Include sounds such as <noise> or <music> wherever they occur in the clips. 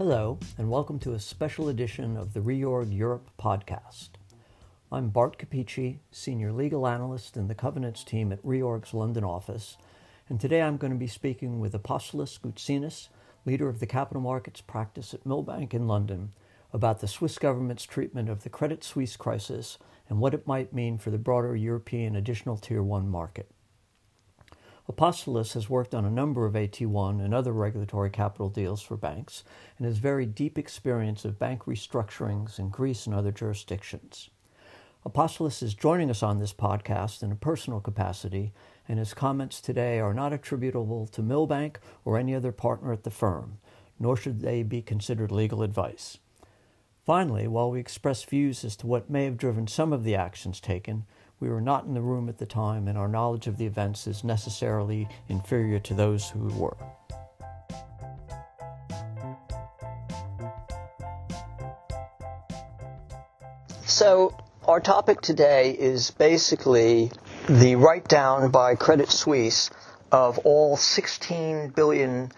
Hello, and welcome to a special edition of the Reorg Europe podcast. I'm Bart Capeci, Senior Legal Analyst in the Covenants team at Reorg's London office, and today I'm going to be speaking with Apostolos Gkoutzinis, leader of the capital markets practice at Milbank in London, about the Swiss government's treatment of the Credit Suisse crisis and what it might mean for the broader European additional Tier 1 market. Apostolos has worked on a number of AT1 and other regulatory capital deals for banks and has very deep experience of bank restructurings in Greece and other jurisdictions. Apostolos is joining us on this podcast in a personal capacity, and his comments today are not attributable to Milbank or any other partner at the firm, nor should they be considered legal advice. Finally, while we express views as to what may have driven some of the actions taken, we were not in the room at the time, and our knowledge of the events is necessarily inferior to those who were. So, our topic today is basically the write down by Credit Suisse of all 16 billion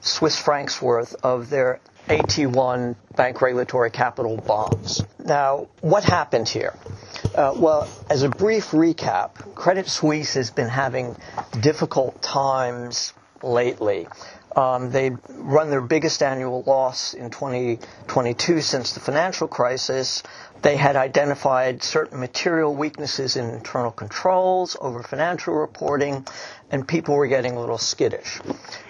Swiss francs worth of their AT1 bank regulatory capital bonds. Now, what happened here? Uh, well, as a brief recap, Credit Suisse has been having difficult times lately. Um, they run their biggest annual loss in 2022 since the financial crisis. They had identified certain material weaknesses in internal controls over financial reporting, and people were getting a little skittish.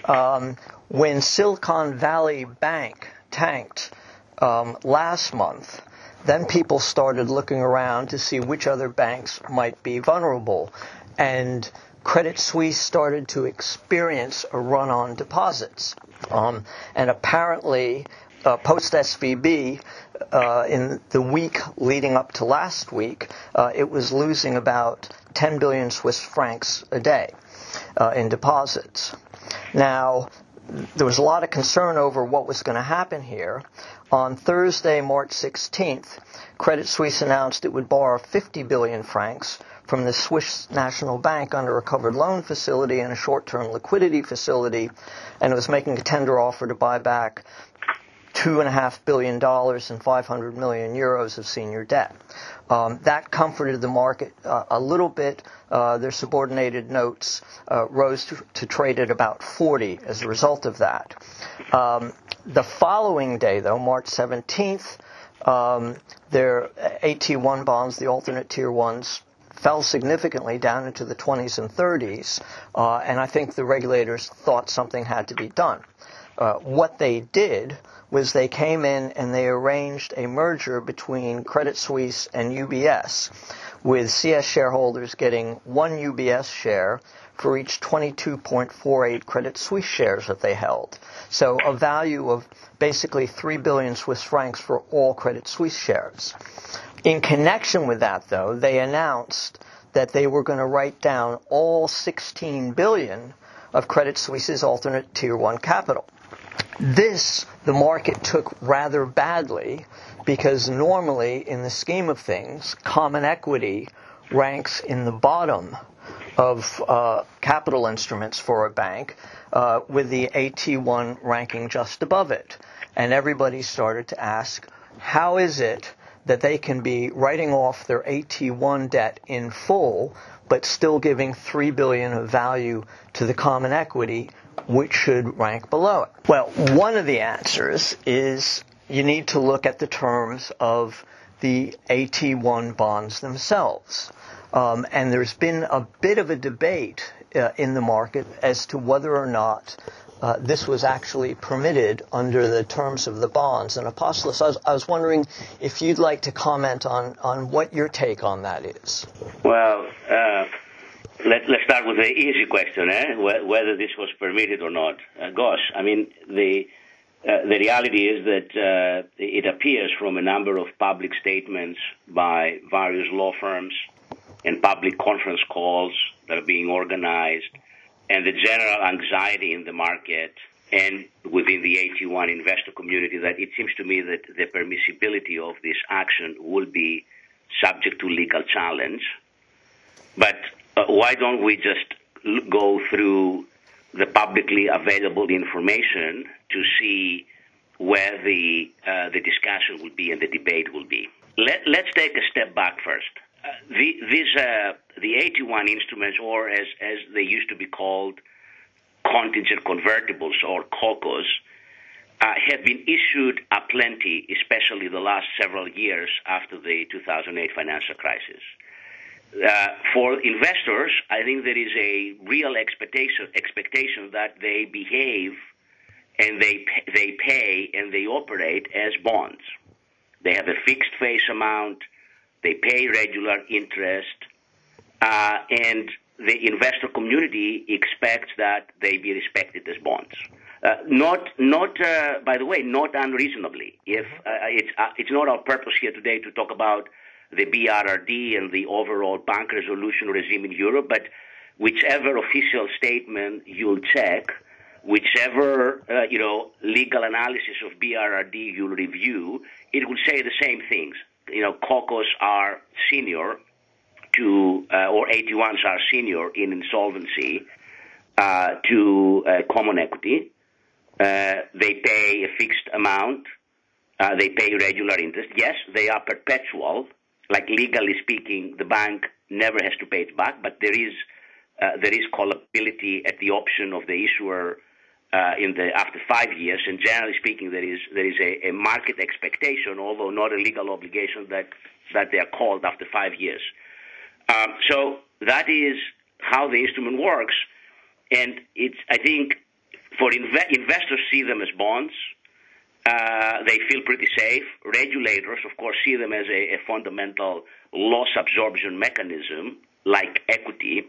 Um, when Silicon Valley Bank tanked um, last month, then people started looking around to see which other banks might be vulnerable. And Credit Suisse started to experience a run on deposits. Um, and apparently, uh, post SVB, uh, in the week leading up to last week, uh, it was losing about 10 billion Swiss francs a day uh, in deposits. Now, there was a lot of concern over what was going to happen here. On Thursday, March 16th, Credit Suisse announced it would borrow 50 billion francs from the Swiss National Bank under a covered loan facility and a short-term liquidity facility, and was making a tender offer to buy back two and a half billion dollars and 500 million euros of senior debt. Um, that comforted the market uh, a little bit. Uh, their subordinated notes uh, rose to, to, trade at about 40 as a result of that. Um, the following day, though, March 17th, um, their AT1 bonds, the alternate tier ones, fell significantly down into the 20s and 30s, uh, and I think the regulators thought something had to be done. Uh, what they did was they came in and they arranged a merger between Credit Suisse and UBS, with CS shareholders getting one UBS share for each 22.48 Credit Suisse shares that they held. So a value of basically 3 billion Swiss francs for all Credit Suisse shares. In connection with that, though, they announced that they were going to write down all 16 billion of Credit Suisse's alternate Tier 1 capital. This, the market took rather badly because normally, in the scheme of things, common equity ranks in the bottom of uh, capital instruments for a bank, uh, with the AT1 ranking just above it. And everybody started to ask, how is it that they can be writing off their AT1 debt in full, but still giving three billion of value to the common equity which should rank below it? Well, one of the answers is you need to look at the terms of the AT1 bonds themselves. Um, and there's been a bit of a debate uh, in the market as to whether or not uh, this was actually permitted under the terms of the bonds. And Apostolos, I was, I was, wondering if you'd like to comment on, on what your take on that is. Well, uh, let, us start with the easy question, eh? whether this was permitted or not. Uh, gosh, I mean, the, uh, the reality is that uh, it appears from a number of public statements by various law firms and public conference calls that are being organized and the general anxiety in the market and within the AT1 investor community that it seems to me that the permissibility of this action will be subject to legal challenge. But why don't we just go through the publicly available information to see where the uh, the discussion will be and the debate will be. Let, us take a step back first. Uh, the, these uh, the AT1 instruments, or as as they used to be called, contingent convertibles or COCOs, uh, have been issued aplenty, especially the last several years after the 2008 financial crisis. Uh, for investors, I think there is a real expectation expectation that they behave and they they pay and they operate as bonds. They have a fixed face amount. They pay regular interest, uh, and the investor community expects that they be respected as bonds. Uh, not, not, uh, by the way, not unreasonably. If uh, it's, it's not our purpose here today to talk about the BRRD and the overall bank resolution regime in Europe, but whichever official statement you'll check, whichever uh, you know legal analysis of BRRD you'll review, it will say the same things. You know, COCOs are senior to, uh, or AT1s are senior in insolvency uh, to uh, common equity. Uh, they pay a fixed amount. Uh, they pay regular interest. Yes, they are perpetual. Like legally speaking, the bank never has to pay it back, but there is uh, there is callability at the option of the issuer uh, in the after five years, and generally speaking, there is there is a, a, market expectation, although not a legal obligation, that that they are called after five years. Um, so that is how the instrument works, and it's I think for inve- investors see them as bonds. Uh, they feel pretty safe. Regulators, of course, see them as a, a fundamental loss absorption mechanism, like equity.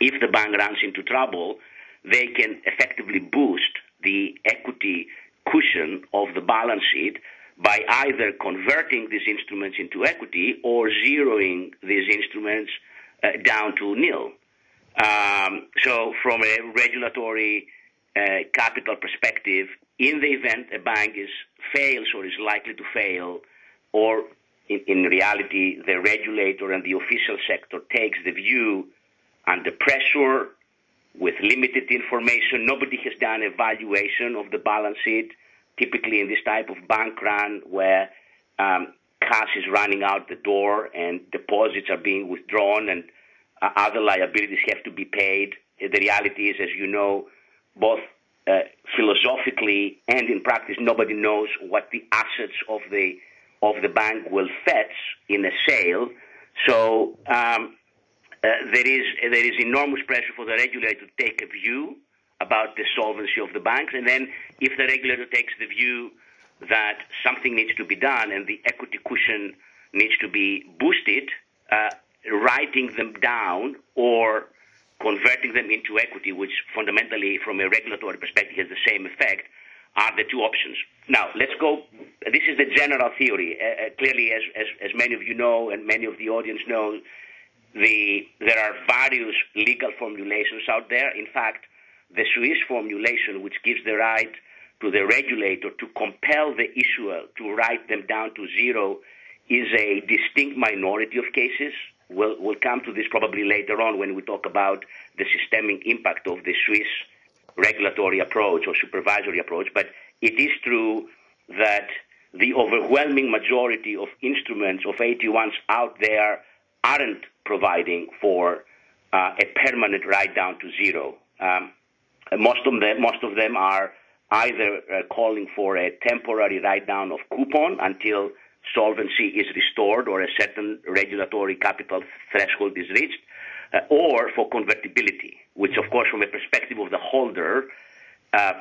If the bank runs into trouble, they can effectively boost the equity cushion of the balance sheet by either converting these instruments into equity or zeroing these instruments uh, down to nil. Um, so, from a regulatory uh, capital perspective, in the event a bank is fails or is likely to fail, or in, in reality the regulator and the official sector takes the view under pressure with limited information. Nobody has done a valuation of the balance sheet. Typically, in this type of bank run where um, cash is running out the door and deposits are being withdrawn and uh, other liabilities have to be paid. The reality is, as you know, both uh, philosophically and in practice, nobody knows what the assets of the of the bank will fetch in a sale. So um, uh, there is there is enormous pressure for the regulator to take a view about the solvency of the banks, and then if the regulator takes the view that something needs to be done and the equity cushion needs to be boosted, uh, writing them down or converting them into equity, which fundamentally, from a regulatory perspective, has the same effect, are the two options. Now, let's go. This is the general theory. Uh, uh clearly, as, as, as many of you know, and many of the audience know, the, there are various legal formulations out there. In fact, the Swiss formulation, which gives the right to the regulator to compel the issuer to write them down to zero, is a distinct minority of cases. We'll, we'll come to this probably later on when we talk about the systemic impact of the Swiss regulatory approach or supervisory approach. But it is true that the overwhelming majority of instruments of AT1s out there aren't providing for uh, a permanent write down to zero. Um, most of them, most of them are either uh, calling for a temporary write down of coupon until solvency is restored or a certain regulatory capital threshold is reached, uh, or for convertibility, which, of course, from the perspective of the holder, uh,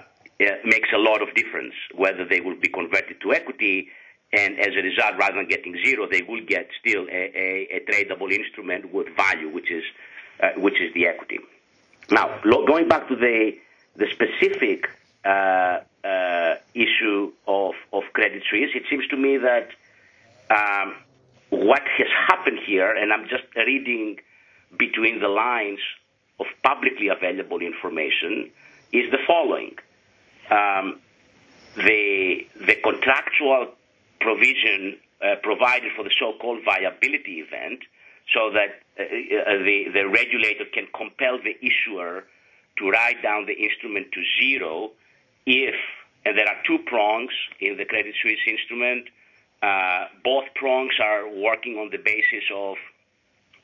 uh makes a lot of difference whether they will be converted to equity and as a result, rather than getting zero, they will get still a, a, a tradable instrument with value, which is uh, which is the equity. Now, lo- going back to the the specific uh, uh, issue of of Credit Suisse, it seems to me that um, what has happened here, and I'm just reading between the lines of publicly available information, is the following: um, the the contractual provision uh, provided for the so-called viability event so that uh, uh, the, the regulator can compel the issuer to write down the instrument to zero if and there are two prongs in the Credit Suisse instrument. Uh, both prongs are working on the basis of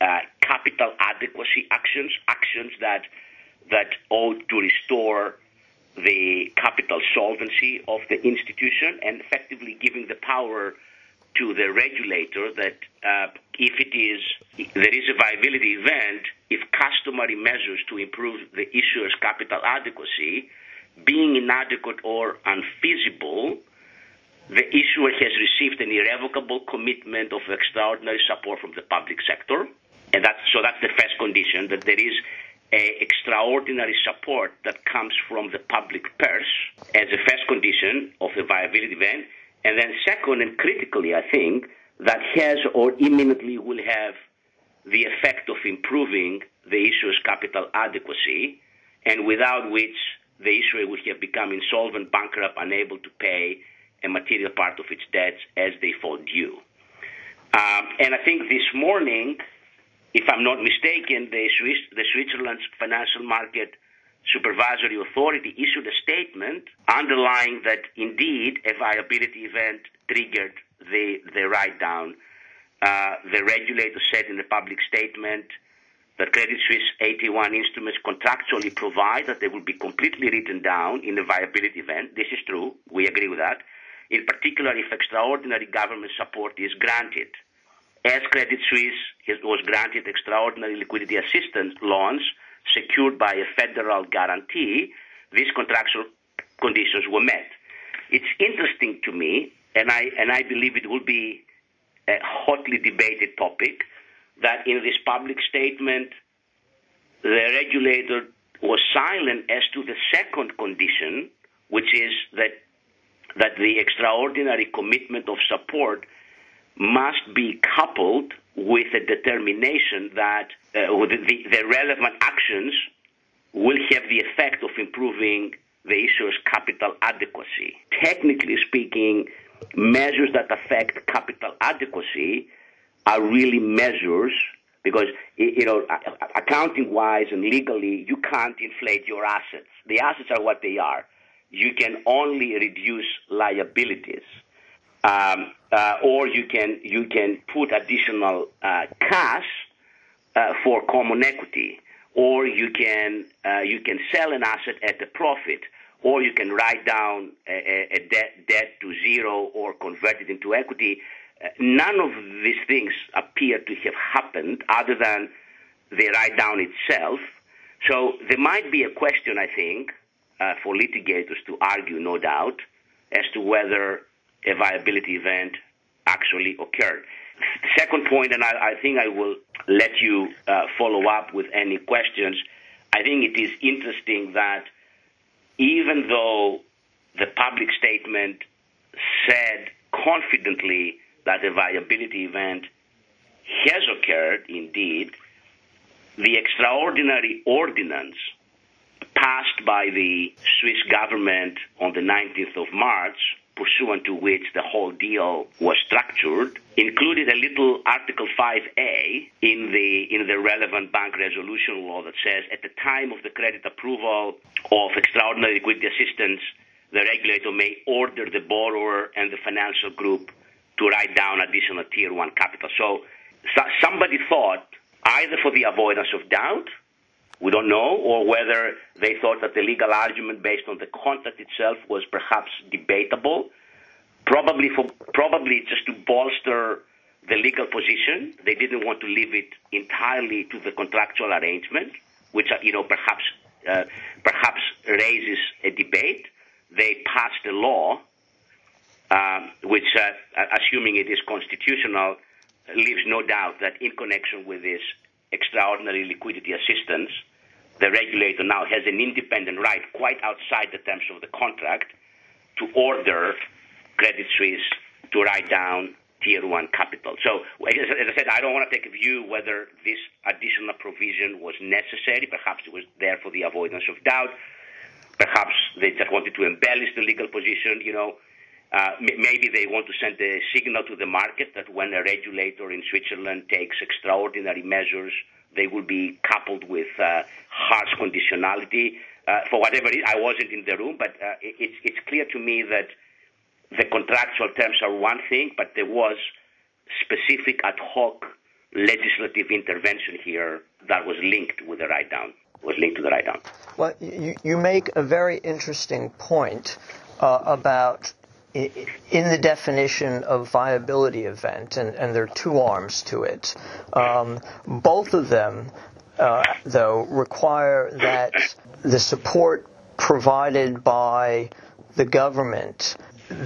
uh, capital adequacy actions, actions that that ought to restore the capital solvency of the institution, and effectively giving the power to the regulator that uh, if it is there is a viability event, if customary measures to improve the issuer's capital adequacy being inadequate or unfeasible, the issuer has received an irrevocable commitment of extraordinary support from the public sector. And that's, so that's the first condition, that there is extraordinary support that comes from the public purse as a first condition of the viability event. And then second, and critically, I think, that has or imminently will have the effect of improving the issuer's capital adequacy, and without which the issuer would have become insolvent, bankrupt, unable to pay part of its debts as they fall due. Um, and I think this morning, if I'm not mistaken, the, Swiss, the Switzerland's Financial Market Supervisory Authority issued a statement underlying that indeed a viability event triggered the, the write down. Uh, the regulator said in a public statement that Credit Suisse AT1 instruments contractually provide that they will be completely written down in a viability event. This is true. We agree with that. In particular, if extraordinary government support is granted. As Credit Suisse was granted extraordinary liquidity assistance loans secured by a federal guarantee, these contractual conditions were met. It's interesting to me, and I, and I believe it will be a hotly debated topic that in this public statement, the regulator was silent as to the second condition, which is that that the extraordinary commitment of support must be coupled with a determination that uh, the, the, relevant actions will have the effect of improving the issuer's capital adequacy. Technically speaking, measures that affect capital adequacy are really measures because you know accounting wise and legally you can't inflate your assets the assets are what they are you can only reduce liabilities um, uh, or you can you can put additional uh, cash uh, for common equity or you can uh, you can sell an asset at a profit or you can write down a, a debt, debt to zero or convert it into equity none of these things appear to have happened other than the write down itself. So there might be a question, I think, uh, for litigators to argue, no doubt, as to whether a viability event actually occurred. Second point, and I, I think I will let you uh, follow up with any questions. I think it is interesting that even though the public statement said confidently that a viability event has occurred indeed, the extraordinary ordinance passed by the Swiss government on the 19th of March, pursuant to which the whole deal was structured, included a little Article 5A in the in the relevant bank resolution law that says at the time of the credit approval of extraordinary liquidity assistance, the regulator may order the borrower and the financial group to write down additional tier one capital. So, so somebody thought either for the avoidance of doubt, we don't know, or whether they thought that the legal argument based on the contract itself was perhaps debatable. Probably for probably just to bolster the legal position. They didn't want to leave it entirely to the contractual arrangement, which you know perhaps uh, perhaps raises a debate. They passed a law um, which, uh, assuming it is constitutional, leaves no doubt that in connection with this extraordinary liquidity assistance, the regulator now has an independent right, quite outside the terms of the contract, to order Credit Suisse to write down tier one capital. So, as I said, I don't want to take a view whether this additional provision was necessary. Perhaps it was there for the avoidance of doubt. Perhaps they just wanted to embellish the legal position. You know, uh, maybe they want to send a signal to the market that when a regulator in Switzerland takes extraordinary measures, they will be coupled with uh, harsh conditionality. uh, for whatever reason, I wasn't in the room, but uh, it, it's, it's clear to me that the contractual terms are one thing, but there was specific ad hoc legislative intervention here that was linked with the write down was linked to the write down. Well, you, you make a very interesting point uh, about in the definition of viability event, and, and there are two arms to it. Um, both of them, uh, though, require that the support provided by the government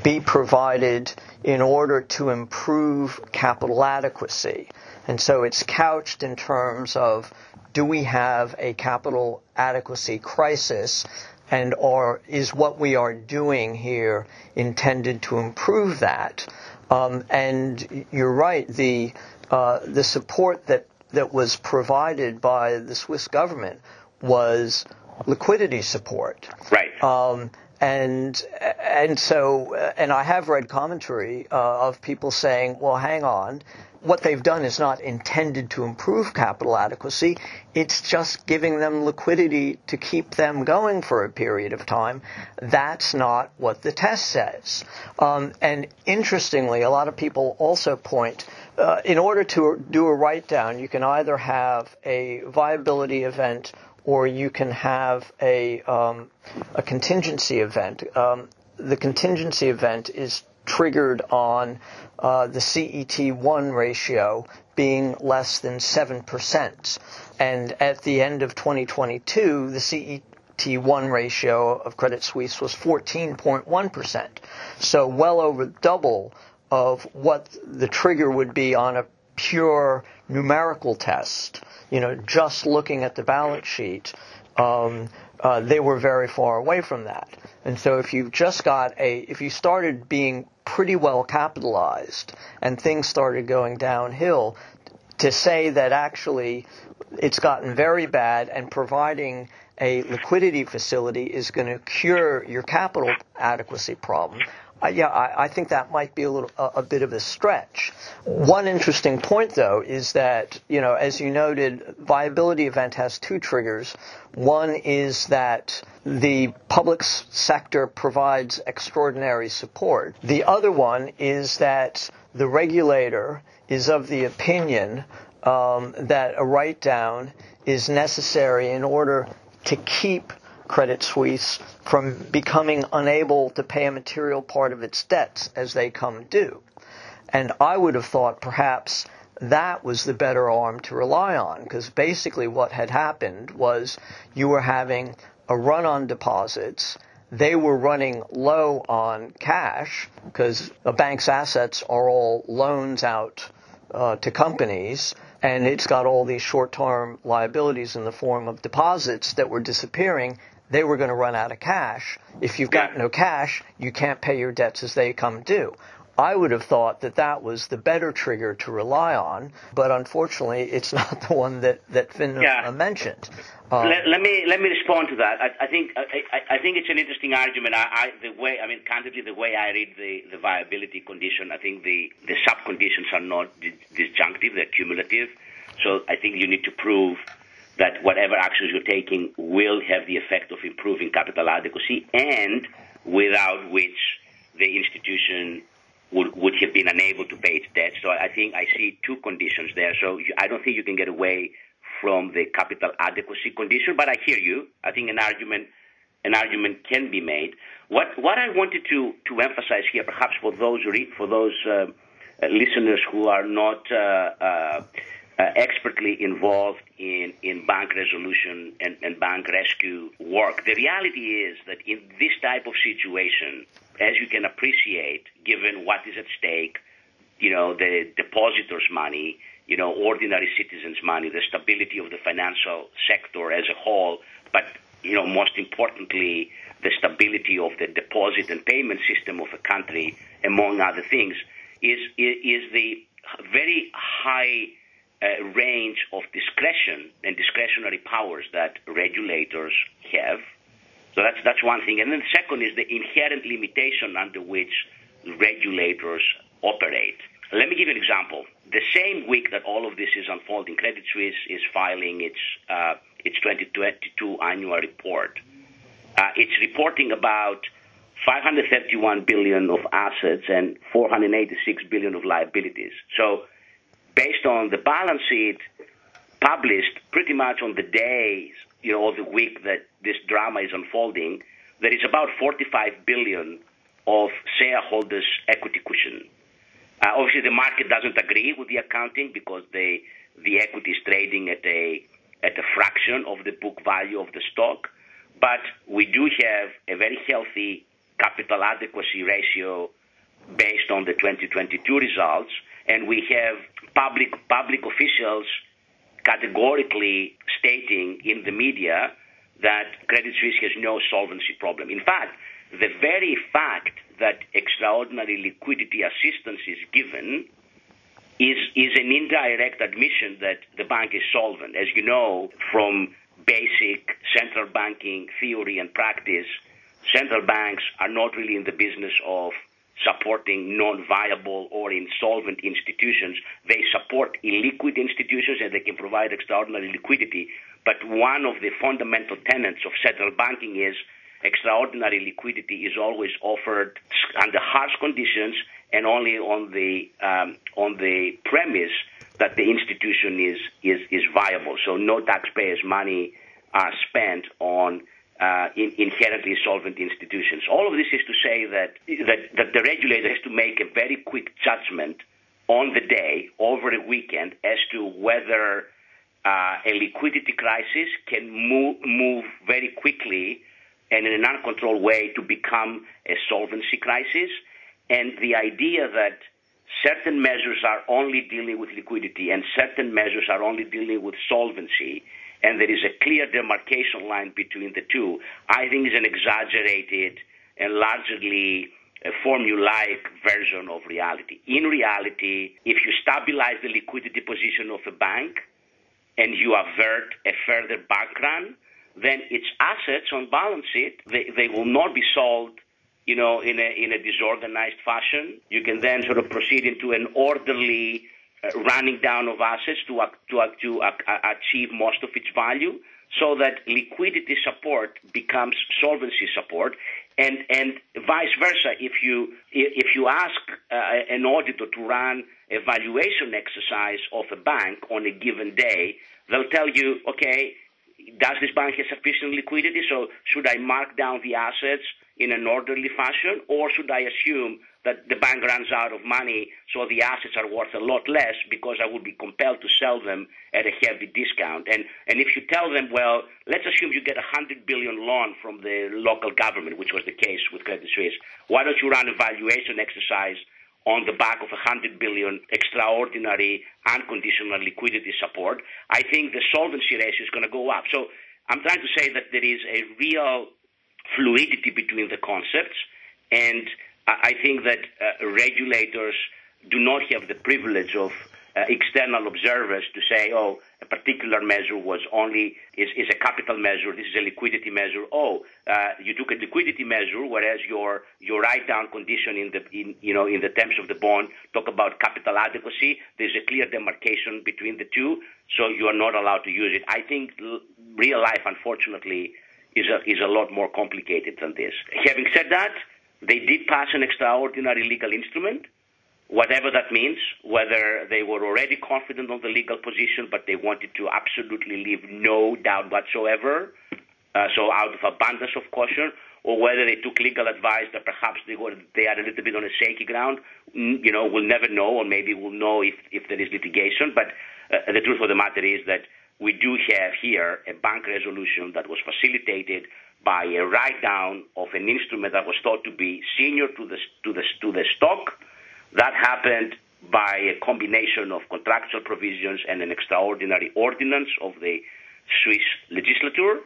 be provided in order to improve capital adequacy. And so it's couched in terms of do we have a capital adequacy crisis and or is what we are doing here intended to improve that? Um, and you're right, the uh, the support that that was provided by the Swiss government was liquidity support. Right. Um, and and so and I have read commentary uh, of people saying, well, hang on, what they've done is not intended to improve capital adequacy. It's just giving them liquidity to keep them going for a period of time. That's not what the test says. Um, and interestingly, a lot of people also point. Uh, in order to do a write down, you can either have a viability event or you can have a, um, a contingency event. Um, the contingency event is triggered on uh, the CET1 ratio being less than 7%. And at the end of 2022, the CET1 ratio of Credit Suisse was 14.1%. So well over double of what the trigger would be on a pure numerical test. You know, just looking at the balance sheet, um, uh, they were very far away from that. And so if you've just got a, if you started being pretty well capitalized and things started going downhill, to say that actually it's gotten very bad and providing a liquidity facility is going to cure your capital adequacy problem, yeah, I, I, think that might be a little a, a, bit of a stretch. One interesting point, though, is that you know, as you noted, viability event has two triggers. One is that the public sector provides extraordinary support. The other one is that the regulator is of the opinion um, that a write down is necessary in order to keep Credit Suisse from becoming unable to pay a material part of its debts as they come due. And I would have thought perhaps that was the better arm to rely on because basically what had happened was you were having a run on deposits. They were running low on cash because a bank's assets are all loans out uh, to companies and it's got all these short-term liabilities in the form of deposits that were disappearing they were going to run out of cash. If you've got no cash, you can't pay your debts as they come due. I would have thought that that was the better trigger to rely on, but unfortunately, it's <laughs> not the one that that Finn yeah. mentioned. Um, let, let, me let me respond to that. I, I think I, I, think it's an interesting argument. I, the way I mean, candidly, the way I read the, the viability condition, I think the the sub conditions are not disjunctive; they're cumulative. So I think you need to prove that whatever actions you're taking will have the effect of improving capital adequacy and without which the institution would, would have been unable to pay its debt. So I think I see two conditions there. So you, I don't think you can get away from the capital adequacy condition, but I hear you. I think an argument an argument can be made. What what I wanted to to emphasize here, perhaps for those for those uh, listeners who are not uh, uh, uh, Uh, expertly involved in, in bank resolution and, and bank rescue work. The reality is that in this type of situation, as you can appreciate, given what is at stake, you know, the depositors' money, you know, ordinary citizens' money, the stability of the financial sector as a whole, but, you know, most importantly, the stability of the deposit and payment system of a country, among other things, is, is the very high uh, range of discretion and discretionary powers that regulators have. So that's that's one thing. And then the second is the inherent limitation under which regulators operate. Let me give you an example. The same week that all of this is unfolding, Credit Suisse is filing its uh, its 2022 annual report. Uh, it's reporting about 531 billion of assets and 486 billion of liabilities. So, based on the balance sheet published pretty much on the days, you know, of the week that this drama is unfolding, there is about 45 billion of shareholders' equity cushion. Uh, obviously, the market doesn't agree with the accounting because they, the equity is trading at a at a fraction of the book value of the stock. But we do have a very healthy capital adequacy ratio based on the 2022 results, and we have public public officials categorically stating in the media that Credit Suisse has no solvency problem. In fact, the very fact that extraordinary liquidity assistance is given is, is an indirect admission that the bank is solvent. As you know from basic central banking theory and practice, central banks are not really in the business of supporting non-viable or insolvent institutions. They support illiquid institutions and they can provide extraordinary liquidity. But one of the fundamental tenets of central banking is extraordinary liquidity is always offered under harsh conditions and only on the um, on the premise that the institution is is is viable. So no taxpayers' money are spent on uh, in, inherently solvent institutions. All of this is to say that, that that the regulator has to make a very quick judgment on the day over a weekend as to whether uh, a liquidity crisis can move move very quickly and in an uncontrolled way to become a solvency crisis. And the idea that certain measures are only dealing with liquidity and certain measures are only dealing with solvency, and there is a clear demarcation line between the two, I think is an exaggerated and largely a formulaic version of reality. In reality, if you stabilize the liquidity position of a bank and you avert a further bank run, then its assets on balance sheet, they, they will not be sold you know, in a, in a disorganized fashion. You can then sort of proceed into an orderly running down of assets to, uh, to, uh, to uh, achieve most of its value so that liquidity support becomes solvency support and, and vice versa. If you, if you ask uh, an auditor to run a valuation exercise of a bank on a given day, they'll tell you, okay, does this bank have sufficient liquidity? So should I mark down the assets in an orderly fashion, or should I assume that the bank runs out of money, so the assets are worth a lot less because I would be compelled to sell them at a heavy discount? And and if you tell them, well, let's assume you get a hundred billion loan from the local government, which was the case with Credit Suisse, why don't you run a valuation exercise? on the back of a 100 billion extraordinary unconditional liquidity support, I think the solvency ratio is going to go up. So I'm trying to say that there is a real fluidity between the concepts, and I think that uh, regulators do not have the privilege of uh, external observers to say, oh, a particular measure was only is, is a capital measure, this is a liquidity measure. Oh, uh, you took a liquidity measure, whereas your your write down condition in the in, you know in the terms of the bond talk about capital adequacy. There's a clear demarcation between the two, so you are not allowed to use it. I think l- real life, unfortunately, is a is a lot more complicated than this. Having said that, they did pass an extraordinary legal instrument whatever that means, whether they were already confident on the legal position, but they wanted to absolutely leave no doubt whatsoever, uh, so out of abundance of caution, or whether they took legal advice that perhaps they were they are a little bit on a shaky ground. You know, we'll never know, or maybe we'll know if if there is litigation. But uh, the truth of the matter is that we do have here a bank resolution that was facilitated by a write down of an instrument that was thought to be senior to the to the to the stock that happened by a combination of contractual provisions and an extraordinary ordinance of the Swiss legislature.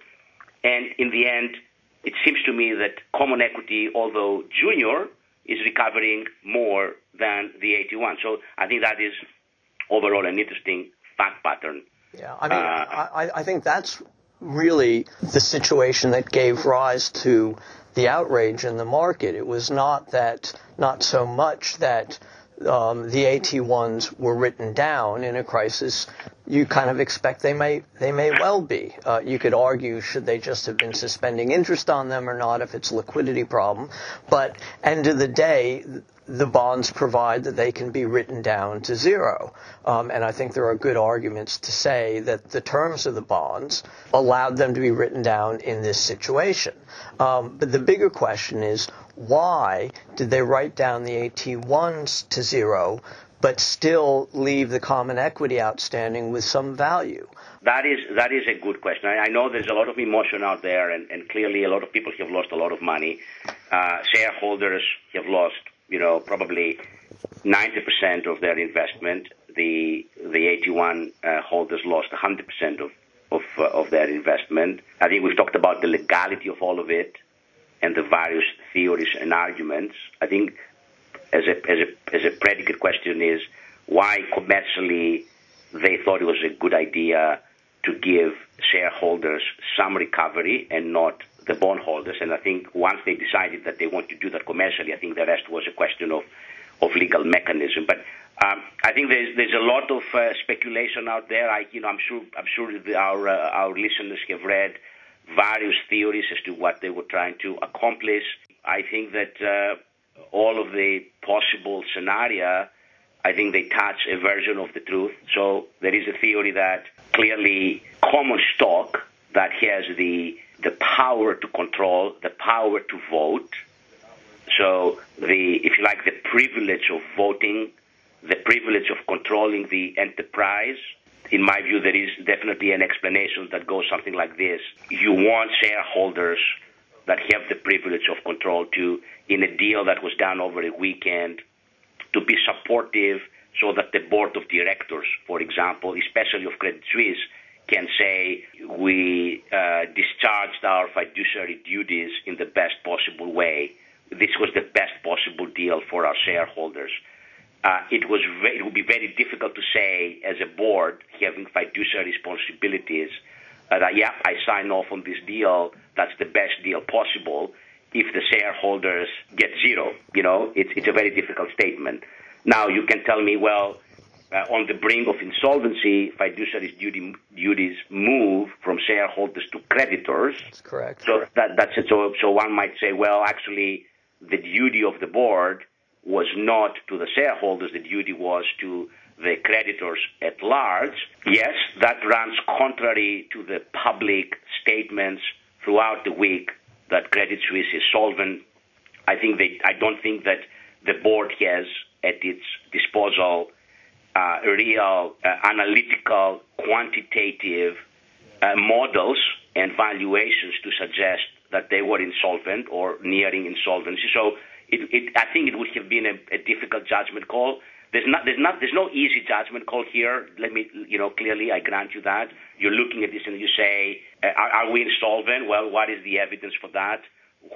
And in the end, it seems to me that common equity, although junior, is recovering more than the AT1. So I think that is overall an interesting fact pattern. Yeah, I mean, uh, I, I think that's really the situation that gave rise to the outrage in the market. It was not that, not so much that um, the AT1s were written down in a crisis, you kind of expect they may they may well be. Uh, you could argue should they just have been suspending interest on them or not if it's a liquidity problem. But end of the day, the bonds provide that they can be written down to zero. Um, and I think there are good arguments to say that the terms of the bonds allowed them to be written down in this situation. Um, but the bigger question is why did they write down the AT1s to zero but still leave the common equity outstanding with some value? That is that is a good question. I, I know there's a lot of emotion out there, and, and, clearly a lot of people have lost a lot of money. Uh, shareholders have lost you know, probably 90% of their investment. The the AT1 uh, holders lost 100% of of, uh, of their investment. I think we've talked about the legality of all of it and the various theories and arguments. I think as a as a as a predicate question is why commercially they thought it was a good idea to give shareholders some recovery and not the bondholders. And I think once they decided that they want to do that commercially, I think the rest was a question of, of legal mechanism. But um, I think there's there's a lot of uh, speculation out there. I you know I'm sure I'm sure our uh, our listeners have read various theories as to what they were trying to accomplish. I think that uh, all of the possible scenario, I think they touch a version of the truth. So there is a theory that clearly common stock that has the the power to control, the power to vote. So the, if you like, the privilege of voting, the privilege of controlling the enterprise. In my view, there is definitely an explanation that goes something like this. You want shareholders that have the privilege of control to, in a deal that was done over a weekend, to be supportive so that the board of directors, for example, especially of Credit Suisse, can say we uh, discharged our fiduciary duties in the best possible way. This was the best possible deal for our shareholders. Uh, it was it would be very difficult to say as a board having fiduciary responsibilities uh, that yeah I sign off on this deal that's the best deal possible if the shareholders get zero you know it's it's a very difficult statement now you can tell me well uh, on the brink of insolvency, fiduciary duty, duties move from shareholders to creditors. That's correct. So that, that's it. So, so one might say, well, actually, the duty of the board was not to the shareholders. The duty was to the creditors at large. Yes, that runs contrary to the public statements throughout the week that Credit Suisse is solvent. I think they, I don't think that the board has at its disposal uh, real uh, analytical, quantitative uh, models and valuations to suggest that they were insolvent or nearing insolvency. So it, it, I think it would have been a, a difficult judgment call. There's not, there's not, there's no easy judgment call here. Let me, you know, clearly I grant you that. You're looking at this and you say, are, are we insolvent? Well, what is the evidence for that?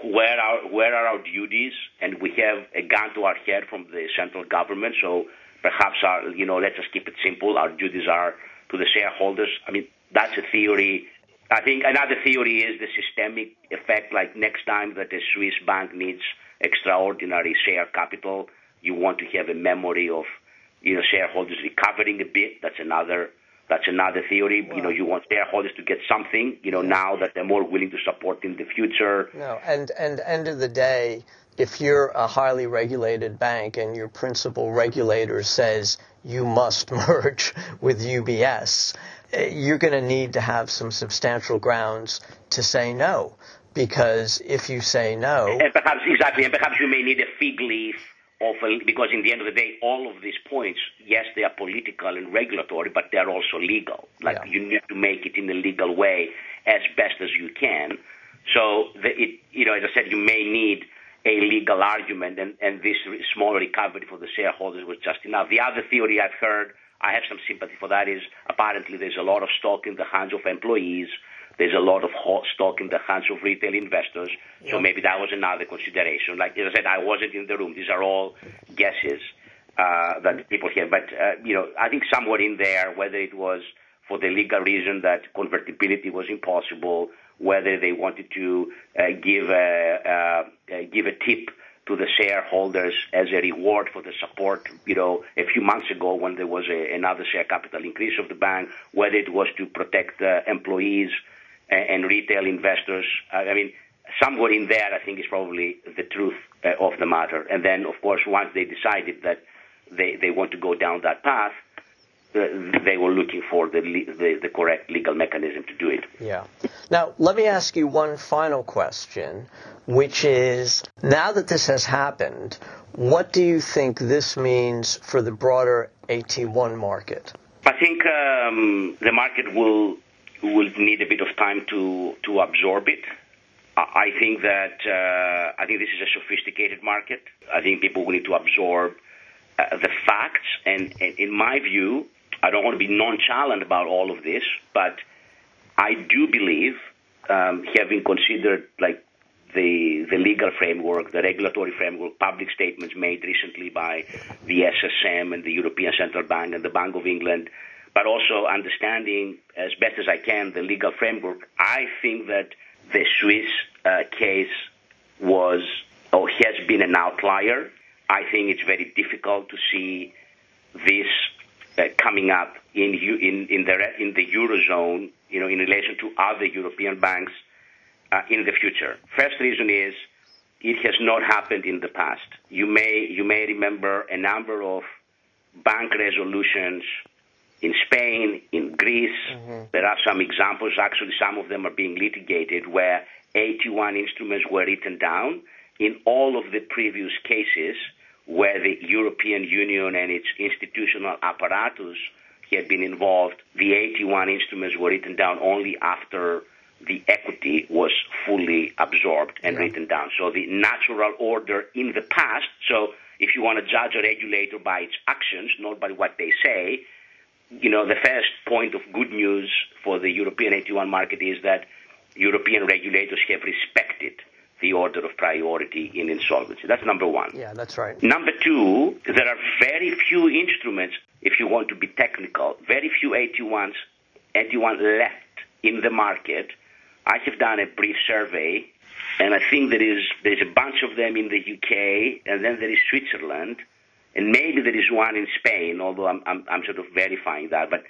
Where are, where are our duties? And we have a gun to our head from the central government. So perhaps our, you know, let's just keep it simple. Our duties are to the shareholders. I mean, that's a theory. I think another theory is the systemic effect. Like next time that a Swiss bank needs extraordinary share capital, you want to have a memory of, you know, shareholders recovering a bit. That's another. That's another theory. Wow. You know, you want shareholders to get something. You know, now that they're more willing to support in the future. No, and and end of the day, if you're a highly regulated bank and your principal regulator says you must <laughs> merge with UBS, eh, you're going to need to have some substantial grounds to say no. Because if you say no. And perhaps, exactly, and perhaps you may need a fig leaf of a, because in the end of the day, all of these points, yes, they are political and regulatory, but they're also legal. Like yeah. you need to make it in a legal way as best as you can. So, the, it, you know, as I said, you may need a legal argument, and, and this small recovery for the shareholders was just enough. The other theory I've heard, I have some sympathy for that, is apparently there's a lot of stock in the hands of employees. There's a lot of stock in the hands of retail investors. Yeah. So maybe that was another consideration. Like as I said, I wasn't in the room. These are all guesses uh, that people hear. But, uh, you know, I think somewhere in there, whether it was for the legal reason that convertibility was impossible, whether they wanted to uh, give a uh, give a tip to the shareholders as a reward for the support, you know, a few months ago when there was a, another share capital increase of the bank, whether it was to protect uh, employees and, retail investors. I mean, somewhere in there, I think is probably the truth uh, of the matter. And then, of course, once they decided that they, they want to go down that path, they were looking for the, the, the correct legal mechanism to do it. Yeah. Now, let me ask you one final question, which is now that this has happened, what do you think this means for the broader AT1 market? I think um, the market will will need a bit of time to to absorb it. I think that uh, I think this is a sophisticated market. I think people will need to absorb uh, the facts, and, and in my view, I don't want to be nonchalant about all of this, but I do believe, um, having considered like the the legal framework, the regulatory framework, public statements made recently by the SSM and the European Central Bank and the Bank of England, but also understanding as best as I can the legal framework. I think that the Swiss uh, case was or has been an outlier. I think it's very difficult to see this uh, coming up in in in the in the eurozone, you know, in relation to other European banks uh, in the future. First reason is it has not happened in the past. You may you may remember a number of bank resolutions in Spain, in Greece. Mm-hmm. There are some examples. Actually, some of them are being litigated where AT1 instruments were written down. In all of the previous cases, where the European Union and its institutional apparatus had been involved, the AT1 instruments were written down only after the equity was fully absorbed and yeah. written down. So the natural order in the past, so if you want to judge a regulator by its actions, not by what they say, you know, the first point of good news for the European AT1 market is that European regulators have respected the order of priority in insolvency. That's number one. Yeah, that's right. Number two, there are very few instruments, if you want to be technical, very few AT1s, AT1 left in the market. I have done a brief survey, and I think there is there's a bunch of them in the UK, and then there is Switzerland, and maybe there is one in Spain, although I'm, I'm, I'm sort of verifying that. But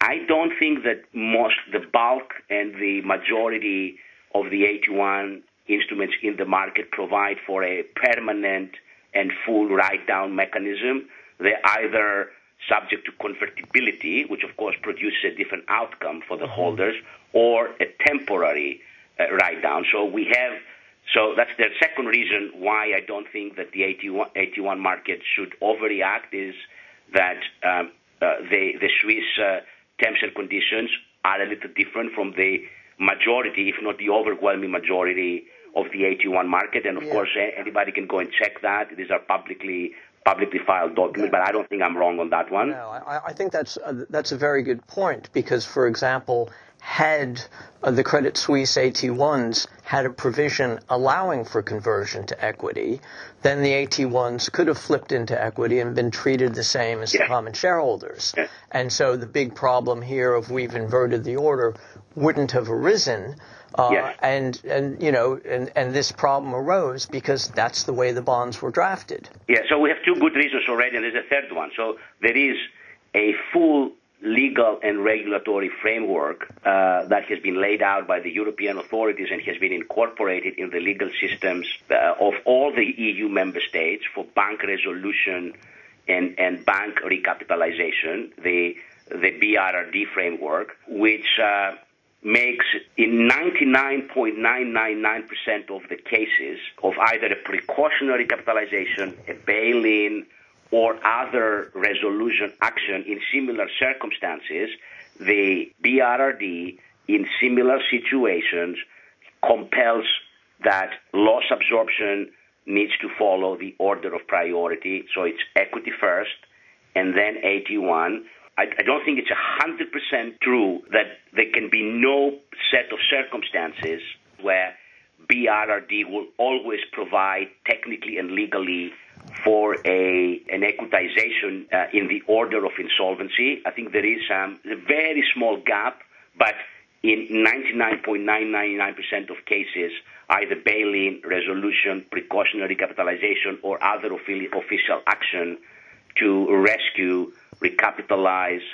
I don't think that most, the bulk and the majority of the AT1 instruments in the market provide for a permanent and full write-down mechanism. They're either subject to convertibility, which of course produces a different outcome for the mm-hmm. holders, or a temporary uh, write-down. So we have, so that's the second reason why I don't think that the AT1, AT1 market should overreact is that um, uh, the, the Swiss uh, terms and conditions are a little different from the majority, if not the overwhelming majority of the AT1 market. And of yeah. course, anybody can go and check that. These are publicly publicly filed documents, but I don't think I'm wrong on that one. No, I, I think that's uh, that's a very good point because, for example, had uh, the Credit Suisse AT1s had a provision allowing for conversion to equity, then the AT1s could have flipped into equity and been treated the same as yeah. the common shareholders. Yeah. And so the big problem here of we've inverted the order wouldn't have arisen uh, yes. And and you know and, and this problem arose because that's the way the bonds were drafted. Yeah. So we have two good reasons already, and there's a third one. So there is a full legal and regulatory framework uh, that has been laid out by the European authorities and has been incorporated in the legal systems uh, of all the EU member states for bank resolution and, and bank recapitalization, the the BRRD framework, which uh, makes in 99.999% of the cases of either a precautionary capitalization, a bail-in, or other resolution action in similar circumstances, the BRRD in similar situations compels that loss absorption needs to follow the order of priority. So it's equity first and then AT1 I, I don't think it's 100% true that there can be no set of circumstances where BRRD will always provide technically and legally for a an equitization uh, in the order of insolvency. I think there is um, a very small gap, but in 99.999% of cases, either bail-in, resolution, precautionary capitalization, or other official action to rescue, recapitalize,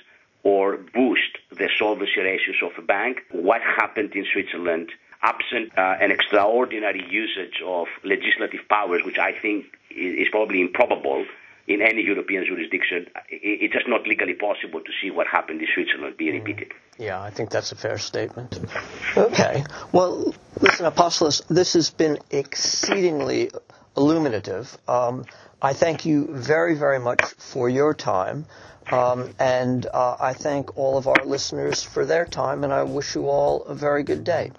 or boost the solvency ratios of a bank. What happened in Switzerland, absent uh, an extraordinary usage of legislative powers, which I think is probably improbable, in any European jurisdiction, it's just not legally possible to see what happened in Switzerland be repeated. Yeah, I think that's a fair statement. Okay. Well, listen, Apostolos, this has been exceedingly illuminative. Um, I thank you very, very much for your time. Um, and uh, I thank all of our listeners for their time, and I wish you all a very good day.